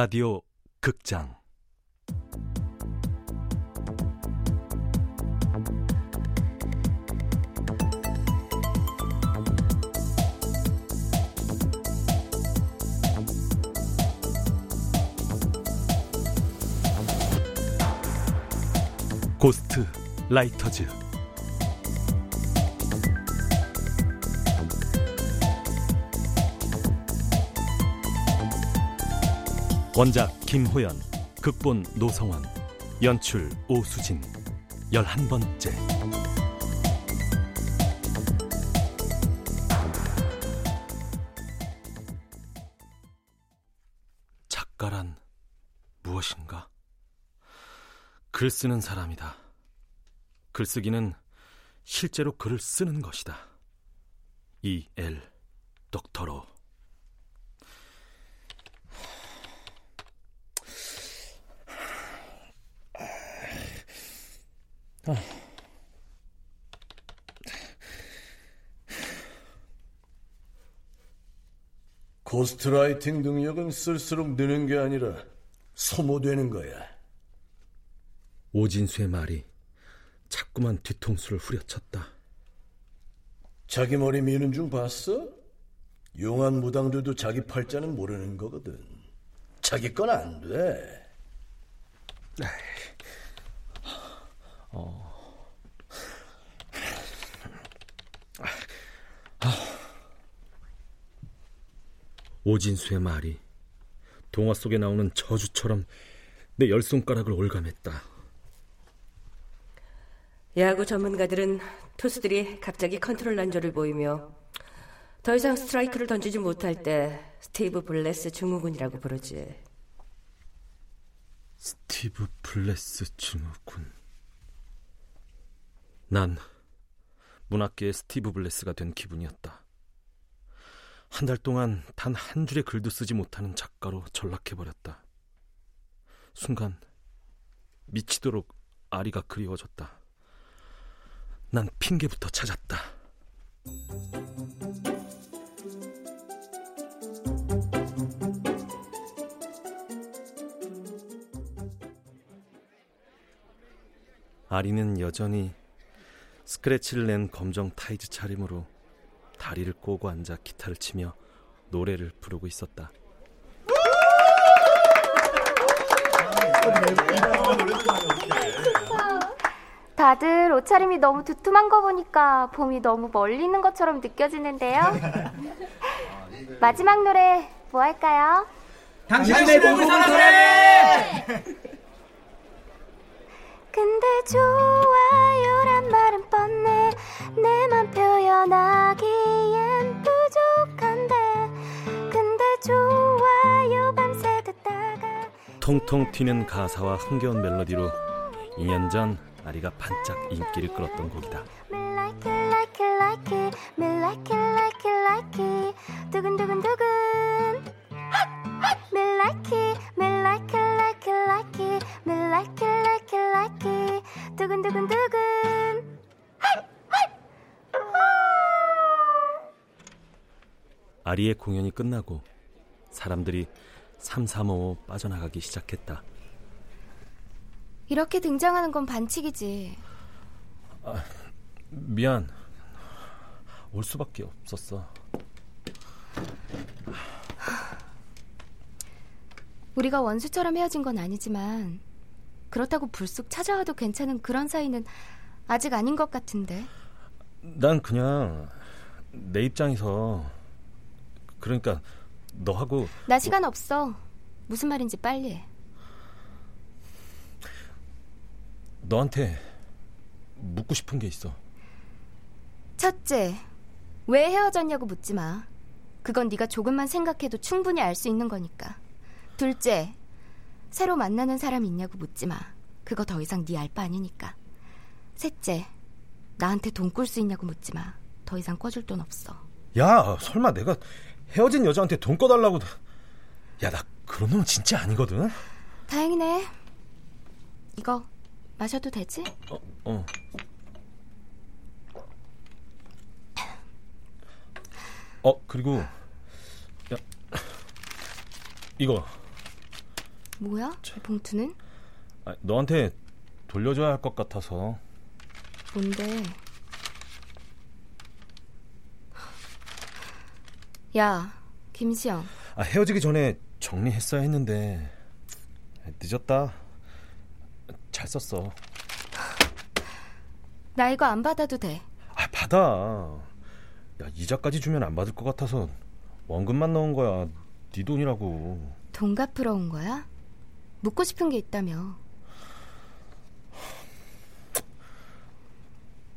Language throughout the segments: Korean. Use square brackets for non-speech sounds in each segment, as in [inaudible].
라디오 극장. 고스트 라이터즈 원작 김호연 극본 노성원 연출 오수진 열한 번째 작가란 무엇인가? 글 쓰는 사람이다. 글쓰기는 실제로 글을 쓰는 것이다. E.L. 덕터로 ghostwriting 능력은 쓸수록 느는 게 아니라 소모되는 거야. 오진수의 말이 자꾸만 뒤통수를 후려쳤다. 자기 머리 미는 중 봤어? 용한 무당들도 자기 팔자는 모르는 거거든. 자기 건 안 돼. 어. 오진수의 말이 동화 속에 나오는 저주처럼 내 열 손가락을 올감했다. 야구 전문가들은 투수들이 갑자기 컨트롤 난조를 보이며 더 이상 스트라이크를 던지지 못할 때 스티브 블레스 증후군이라고 부르지. 스티브 블레스 증후군. 난 문학계의 스티브 블레스가 된 기분이었다. 한 달 동안 단 한 줄의 글도 쓰지 못하는 작가로 전락해버렸다. 순간 미치도록 아리가 그리워졌다. 난 핑계부터 찾았다. 아리는 여전히 스크래치를 낸 검정 타이즈 차림으로 다리를 꼬고 앉아 기타를 치며 노래를 부르고 있었다. 다들 옷차림이 너무 두툼한 거 보니까 봄이 너무 멀리 있는 것처럼 느껴지는데요. [laughs] 마지막 노래 뭐 할까요? 당신의 몸을 사랑해! 근데 좋아요란 말은 뻔해 내맘 표현하기엔 부족한데 근데 좋아요 밤새 듣다가 통통 튀는 가사와 흥겨운 멜로디로 2년 전 아리가 반짝 인기를 끌었던 곡이다. 두근두근두근 Me like it like it like it 두근두근두근 아리의 공연이 끝나고 사람들이 삼삼오오 빠져나가기 시작했다. 이렇게 등장하는 건 반칙이지 미안. 올 수밖에 없었어. 우리가 원수처럼 헤어진 건 아니지만 그렇다고 불쑥 찾아와도 괜찮은 그런 사이는 아직 아닌 것 같은데 난 그냥 내 입장에서 그러니까 너하고 나 시간 없어 무슨 말인지 빨리 해 너한테 묻고 싶은 게 있어. 첫째, 왜 헤어졌냐고 묻지 마. 그건 네가 조금만 생각해도 충분히 알 수 있는 거니까. 둘째, 새로 만나는 사람 있냐고 묻지 마. 그거 더 이상 네 알 바 아니니까. 셋째, 나한테 돈 꿀 수 있냐고 묻지 마. 더 이상 꿔줄 돈 없어. 야, 설마 내가 헤어진 여자한테 돈 꺼달라고. 야, 나 그런 놈 진짜 아니거든. 다행이네. 이거 마셔도 되지? 어, 어. 어, 그리고 야, 이거 뭐야? 저 봉투는? 아, 너한테 돌려줘야 할 것 같아서. 뭔데? 야, 김시영. 아, 헤어지기 전에 정리했어야 했는데 늦었다. 잘 썼어. 나 이거 안 받아도 돼. 아, 받아. 야, 이자까지 주면 안 받을 것 같아서 원금만 넣은 거야. 네 돈이라고. 돈 갚으러 온 거야? 묻고 싶은 게 있다며.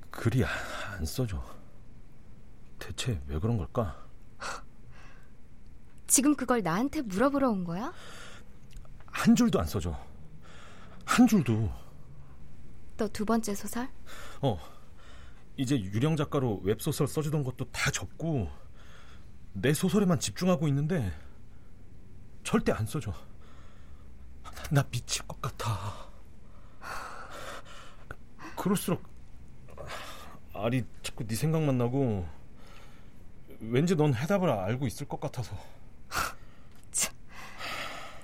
글이 안 써져. 대체 왜 그런 걸까? 지금 그걸 나한테 물어보러 온 거야? 한 줄도 안 써져. 한 줄도. 너 두 번째 소설? 어. 이제 유령 작가로 웹소설 써주던 것도 다 접고 내 소설에만 집중하고 있는데 절대 안 써져. 나 미칠 것 같아. 그럴수록 아리 자꾸 네 생각만 나고 왠지 넌 해답을 알고 있을 것 같아서.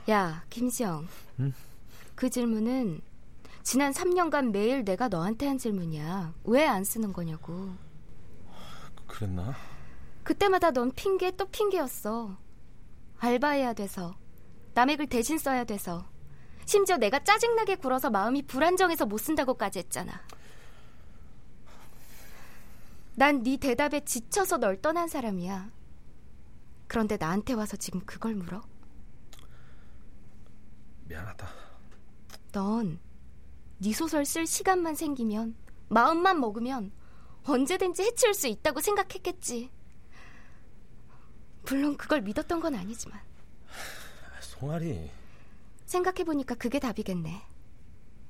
야, 김시영. 응? 그 질문은 지난 3년간 매일 내가 너한테 한 질문이야. 왜 안 쓰는 거냐고. 그랬나? 그때마다 넌 핑계 또 핑계였어. 알바해야 돼서. 남의 글 대신 써야 돼서. 심지어 내가 짜증나게 굴어서 마음이 불안정해서 못 쓴다고까지 했잖아. 난 네 대답에 지쳐서 널 떠난 사람이야. 그런데 나한테 와서 지금 그걸 물어? 미안하다. 넌 네 소설 쓸 시간만 생기면 마음만 먹으면 언제든지 해치울 수 있다고 생각했겠지. 물론 그걸 믿었던 건 아니지만 송아리. 생각해 보니까 그게 답이겠네.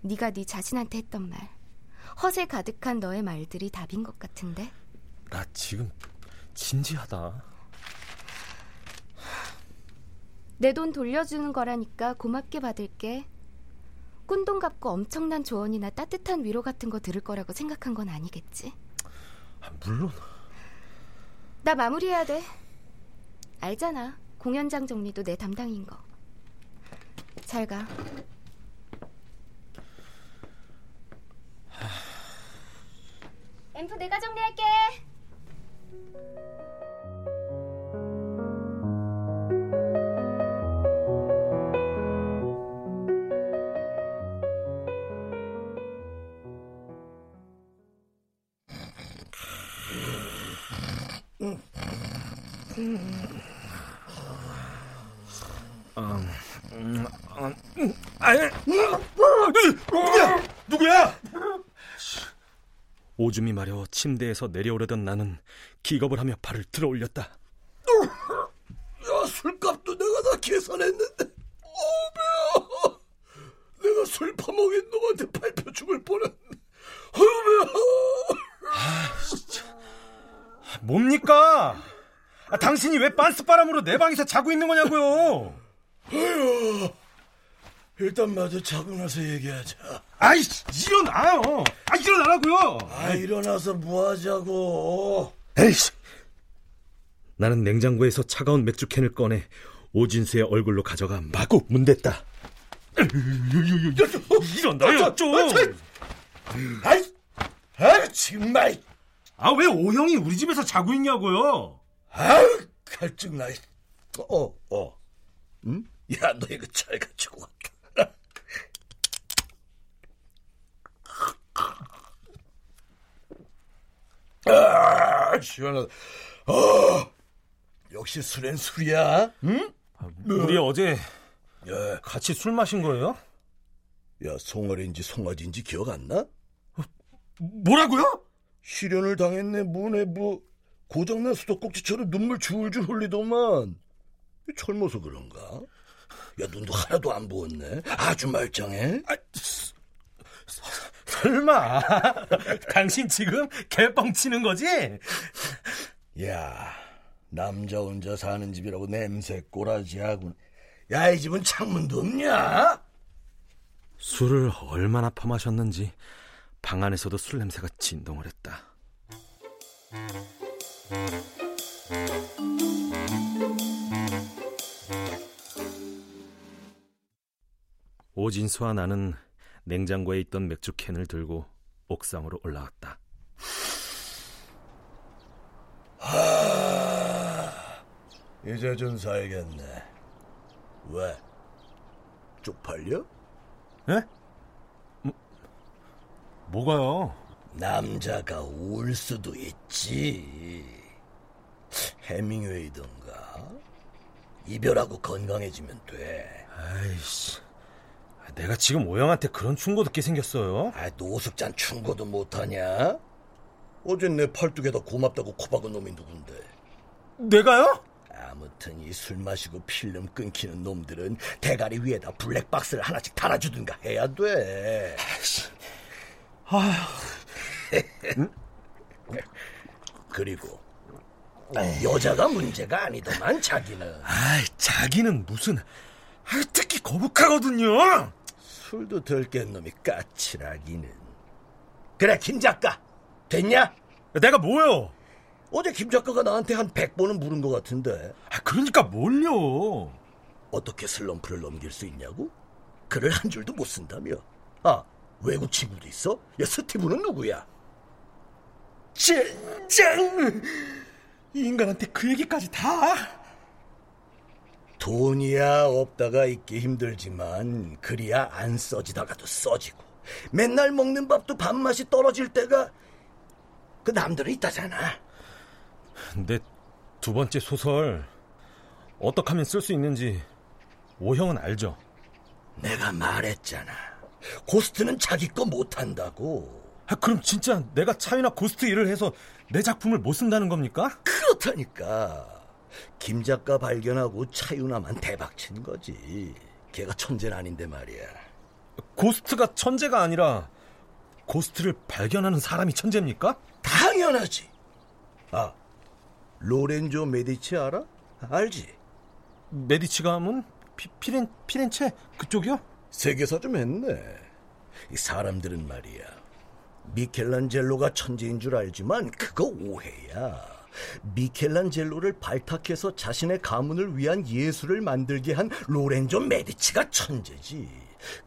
네가 네 자신한테 했던 말. 허세 가득한 너의 말들이 답인 것 같은데. 나 지금 진지하다. 내 돈 돌려주는 거라니까 고맙게 받을게. 꾼돈 갚고 엄청난 조언이나 따뜻한 위로 같은 거 들을 거라고 생각한 건 아니겠지? 아, 물론. 나 마무리해야 돼. 알잖아. 공연장 정리도 내 담당인 거. 잘 가. 앰프 내가 정리할게. 누구야? 누구야? 오줌이 마려 침대에서 내려오려던 나는 기겁을 하며 발을 들어 올렸다. 야, 술값도 내가 다 계산했는데. 어, 배야. 내가 술 퍼먹인 놈한테 밟혀 죽을 뻔했네. 어, 배야. 뭡니까? 아, 당신이 왜 빤스바람으로 내 방에서 자고 있는 거냐고요? 아유, 일단 마저 자고 나서 얘기하자. 아이, 일어나요. 아, 일어나라고요. 아, 일어나서 뭐 하자고. 에이씨. 나는 냉장고에서 차가운 맥주캔을 꺼내 오진수의 얼굴로 가져가 마구 문댔다. 일어나요, 좀. 아이, 아이, 정말. 아, 왜 오형이 우리 집에서 자고 있냐고요? 아유, 갈증 나. 어, 어. 응? 야, 너 이거 잘 가지고 왔다. [laughs] 아, 시원하다. 어, 역시 술엔 술이야. 응? 우리 어제 야, 같이 술 마신 거예요? 야, 송어리인지 송아지인지 기억 안 나? 뭐라고요? 실현을 당했네, 뭐네, 뭐. 고장난 수도꼭지처럼 눈물 줄줄 흘리더만. 젊어서 그런가? 야, 눈도 하나도 안 부었네. 아주 말짱해. 설마 [laughs] 당신 지금 개뻥 치는 거지? 야, 남자 혼자 사는 집이라고 냄새 꼬라지하고. 야, 이 집은 창문도 없냐? 술을 얼마나 퍼마셨는지 방 안에서도 술 냄새가 진동을 했다. 오진수와 나는 냉장고에 있던 맥주 캔을 들고 옥상으로 올라왔다. 하... 이제 좀 살겠네. 왜? 쪽팔려? 예? 뭐, 뭐가요? 남자가 울 수도 있지. 해밍웨이던가. 이별하고 건강해지면 돼. 아이씨. 내가 지금 오영한테 그런 충고 듣게 생겼어요? 아, 노숙잔 충고도 못하냐? 어젠 내 팔뚝에다 고맙다고 코박은 놈이 누군데? 내가요? 아무튼 이 술 마시고 필름 끊기는 놈들은 대가리 위에다 블랙박스를 하나씩 달아주든가 해야 돼. [laughs] 아휴. 그리고 여자가 문제가 아니더만 자기는. 아이, 자기는 무슨 아이, 특히 거북하거든요. 술도 덜 깬 놈이 까칠하기는. 그래 김 작가 됐냐? 내가 뭐요? 어제 김 작가가 나한테 한 100번은 물은 것 같은데 아, 그러니까 뭘요? 어떻게 슬럼프를 넘길 수 있냐고? 글을 한 줄도 못 쓴다며. 아, 외국 친구도 있어? 야, 스티브는 누구야? 젠장! 이 인간한테 그 얘기까지 다? 돈이야 없다가 있기 힘들지만 그리야 안 써지다가도 써지고 맨날 먹는 밥도 밥맛이 떨어질 때가 그 남들은 있다잖아. 내 두 번째 소설 어떻게 하면 쓸 수 있는지 오형은 알죠? 내가 말했잖아. ghost는 자기 거 못한다고. 아, 그럼 진짜 내가 차유나 ghost 일을 해서 내 작품을 못 쓴다는 겁니까? 그렇다니까. 김 작가 발견하고 차유나만 대박친 거지. 걔가 천재는 아닌데 말이야. 고스트가 천재가 아니라 고스트를 발견하는 사람이 천재입니까? 당연하지. 아, 로렌조 메디치 알아? 알지? 메디치가 하면 피, 피렌, 피렌체 그쪽이요? 세계사 좀 했네. 이 사람들은 말이야. 미켈란젤로가 천재인 줄 알지만 그거 오해야. 미켈란젤로를 발탁해서 자신의 가문을 위한 예술을 만들게 한 로렌조 메디치가 천재지.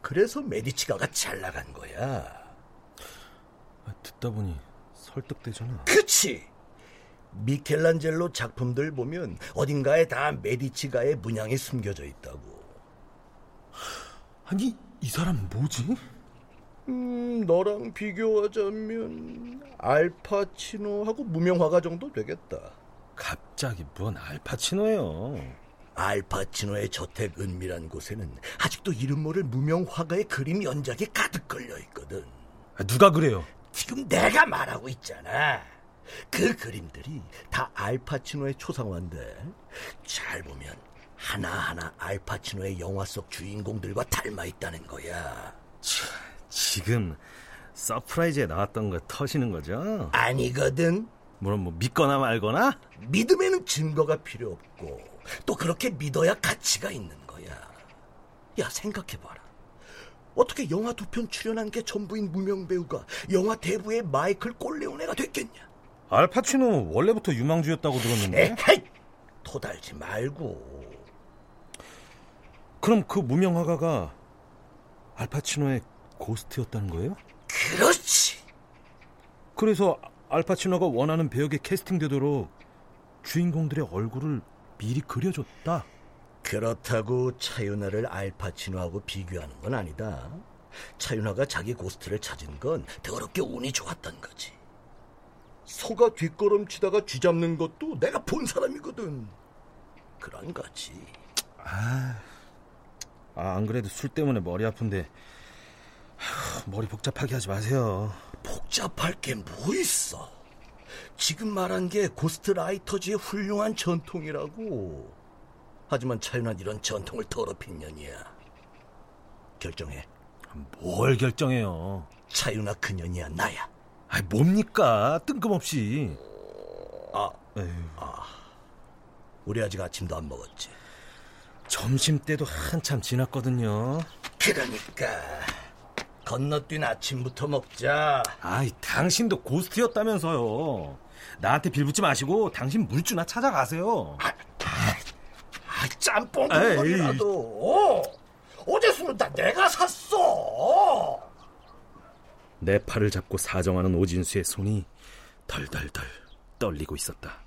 그래서 메디치가가 잘 나간 거야. 아, 듣다 보니 설득되잖아. 그치? 미켈란젤로 작품들 보면 어딘가에 다 메디치가의 문양이 숨겨져 있다고. 아니 이 사람 뭐지? 음, 너랑 비교하자면 알파치노하고 무명화가 정도 되겠다. 갑자기 뭔 알파치노예요? 알파치노의 저택 은밀한 곳에는 아직도 이름 모를 무명 화가의 그림 연작이 가득 걸려 있거든. 아, 누가 그래요? 지금 내가 말하고 있잖아. 그 그림들이 다 알파치노의 초상화인데 잘 보면 하나하나 알파치노의 영화 속 주인공들과 닮아 있다는 거야. 치, 지금 서프라이즈에 나왔던 거 터시는 거죠? 아니거든. 물론 뭐 믿거나 말거나? 믿음에는 증거가 필요 없고 또 그렇게 믿어야 가치가 있는 거야. 야 생각해봐라. 어떻게 영화 두 편 출연한 게 전부인 무명 배우가 영화 대부의 마이클 꼴레오네가 됐겠냐? 알파치노 원래부터 유망주였다고 들었는데. 에헤이, 토달지 말고. 그럼 그 무명 화가가 알파치노의 고스트였다는 거예요? 그렇지. 그래서 알파치노가 원하는 배역에 캐스팅되도록 주인공들의 얼굴을 미리 그려줬다. 그렇다고 차윤아를 알파치노하고 비교하는 건 아니다. 차윤아가 자기 고스트를 찾은 건 더럽게 운이 좋았던 거지. 소가 뒷걸음치다가 쥐 잡는 것도 내가 본 사람이거든. 그런 거지. 아, 아, 안 그래도 술 때문에 머리 아픈데 하, 머리 복잡하게 하지 마세요. 복잡할 게 뭐 있어? 지금 말한 게 고스트라이터즈의 훌륭한 전통이라고. 하지만 차윤한 이런 전통을 더럽힌 년이야. 결정해. 뭘 결정해요? 차윤아 그년이야 나야. 아, 뭡니까? 뜬금없이. 아, 에휴, 우리 아직 아침도 안 먹었지. 점심 때도 한참 지났거든요. 그러니까 건너뛴 아침부터 먹자. 아이, 당신도 고스트였다면서요. 나한테 빌붙지 마시고 당신 물주나 찾아가세요. 아, 짬뽕 에이. 국물이라도. 어, 어제 술은 다 내가 샀어. 내 팔을 잡고 사정하는 오진수의 손이 덜덜덜 떨리고 있었다.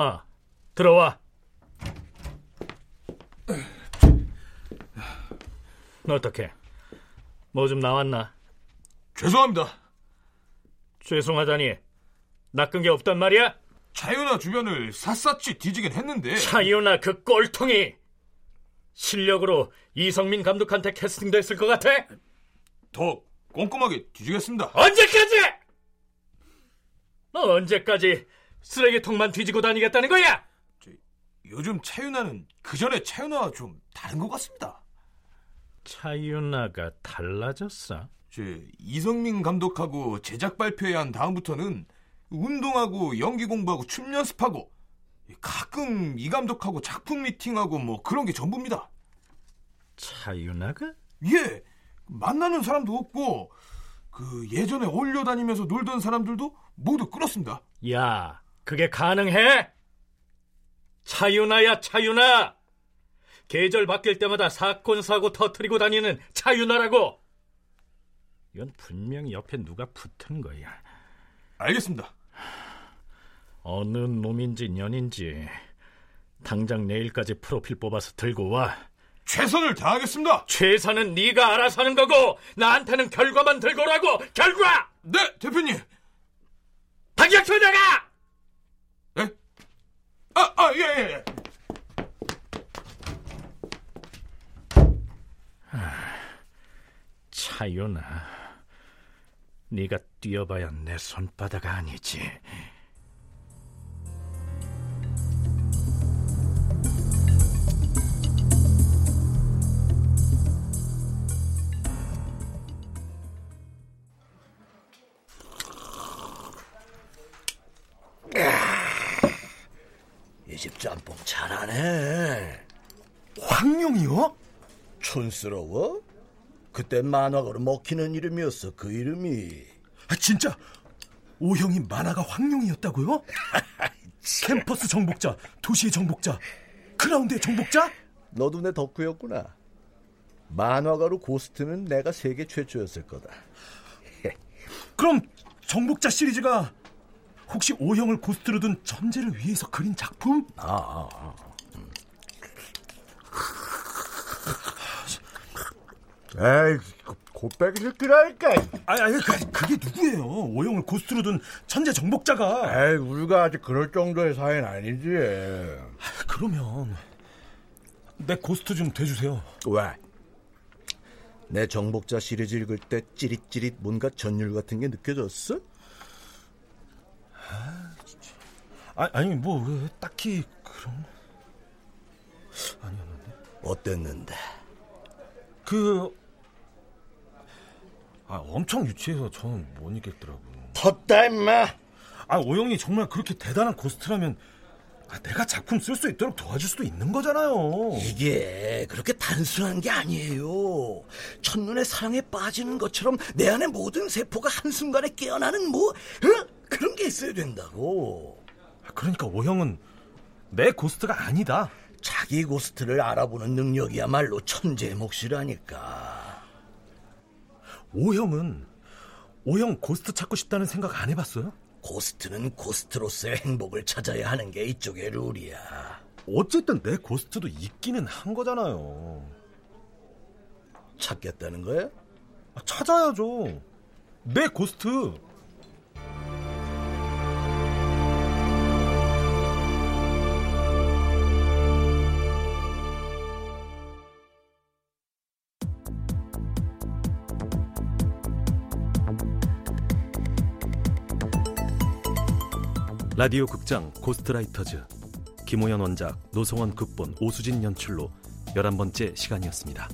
아, 들어와. 어떻게? 뭐 좀 나왔나? 죄송합니다. 죄송하다니. 낚은 게 없단 말이야? 차윤아 주변을 샅샅이 뒤지긴 했는데 차이오나 그 꼴통이 실력으로 이성민 감독한테 캐스팅됐을 것 같아? 더 꼼꼼하게 뒤지겠습니다. 언제까지? 너 언제까지 쓰레기통만 뒤지고 다니겠다는 거야? 요즘 차윤아는 그 전에 차윤아와 좀 다른 것 같습니다. 차이오나가 달라졌어? 저 이성민 감독하고 제작 발표회 한 다음부터는 운동하고 연기 공부하고 춤 연습하고 가끔 이 감독하고 작품 미팅하고 뭐 그런 게 전부입니다. 차이오나가? 예, 만나는 사람도 없고 그 예전에 어울려 다니면서 놀던 사람들도 모두 끊었습니다. 야, 그게 가능해? 차유나야, 차유나! 계절 바뀔 때마다 사건, 사고 터트리고 다니는 차유나라고! 이건 분명히 옆에 누가 붙은 거야. 알겠습니다. 어느 놈인지 년인지 당장 내일까지 프로필 뽑아서 들고 와. 최선을 다하겠습니다. 최선은 네가 알아서 하는 거고 나한테는 결과만 들고 오라고! 결과! 네, 대표님. 박혁수 나가! 네? 아, 아, 예, 예, 예. 차유나, 네가 뛰어봐야 내 손바닥 아니지. 이집 짬뽕 잘하네. 황룡이요? 촌스러워? 그때 만화가로 먹히는 이름이었어. 그 이름이. 아, 진짜 오형이 만화가 황룡이었다고요? [laughs] 캠퍼스 정복자, 도시의 정복자, 그라운드의 정복자? 너도 내 덕후였구나. 만화가로 고스트는 내가 세계 최초였을 거다. 그럼 정복자 시리즈가 혹시 오형을 고스트로 둔 천재를 위해서 그린 작품? 아, 아, 아. 에이, 곱빼기 새끼라니까. 아니, 아니, 그- 그게 누구예요? 오형을 고스트로 둔 천재 정복자가. 에이, 우리가 아직 그럴 정도의 사이는 아니지. 그러면 내 고스트 좀 대주세요. 왜? 내 정복자 시리즈 읽을 때 찌릿찌릿 뭔가 전율 같은 게 느껴졌어? 아, 아니 뭐왜 딱히 그런 아니었는데. 어땠는데? 그 아, 엄청 유치해서 저는 못 읽겠더라고요. 헛다 임마! 아, 오영이 정말 그렇게 대단한 고스트라면 아, 내가 작품 쓸 수 있도록 도와줄 수도 있는 거잖아요. 이게 그렇게 단순한 게 아니에요. 첫눈에 사랑에 빠지는 것처럼 내 안의 모든 세포가 한순간에 깨어나는 뭐 어? 그런 게 있어야 된다고. 그러니까 오형은 내 고스트가 아니다. 자기 고스트를 알아보는 능력이야말로 천재의 몫이라니까. 오형은 오형 고스트 찾고 싶다는 생각 안 해봤어요? 고스트는 고스트로서의 행복을 찾아야 하는 게 이쪽의 룰이야. 어쨌든 내 고스트도 있기는 한 거잖아요. 찾겠다는 거야? 아, 찾아야죠. 내 고스트. 라디오 극장 고스트라이터즈 김호연 원작 노성원 극본 오수진 연출로 11번째 시간이었습니다.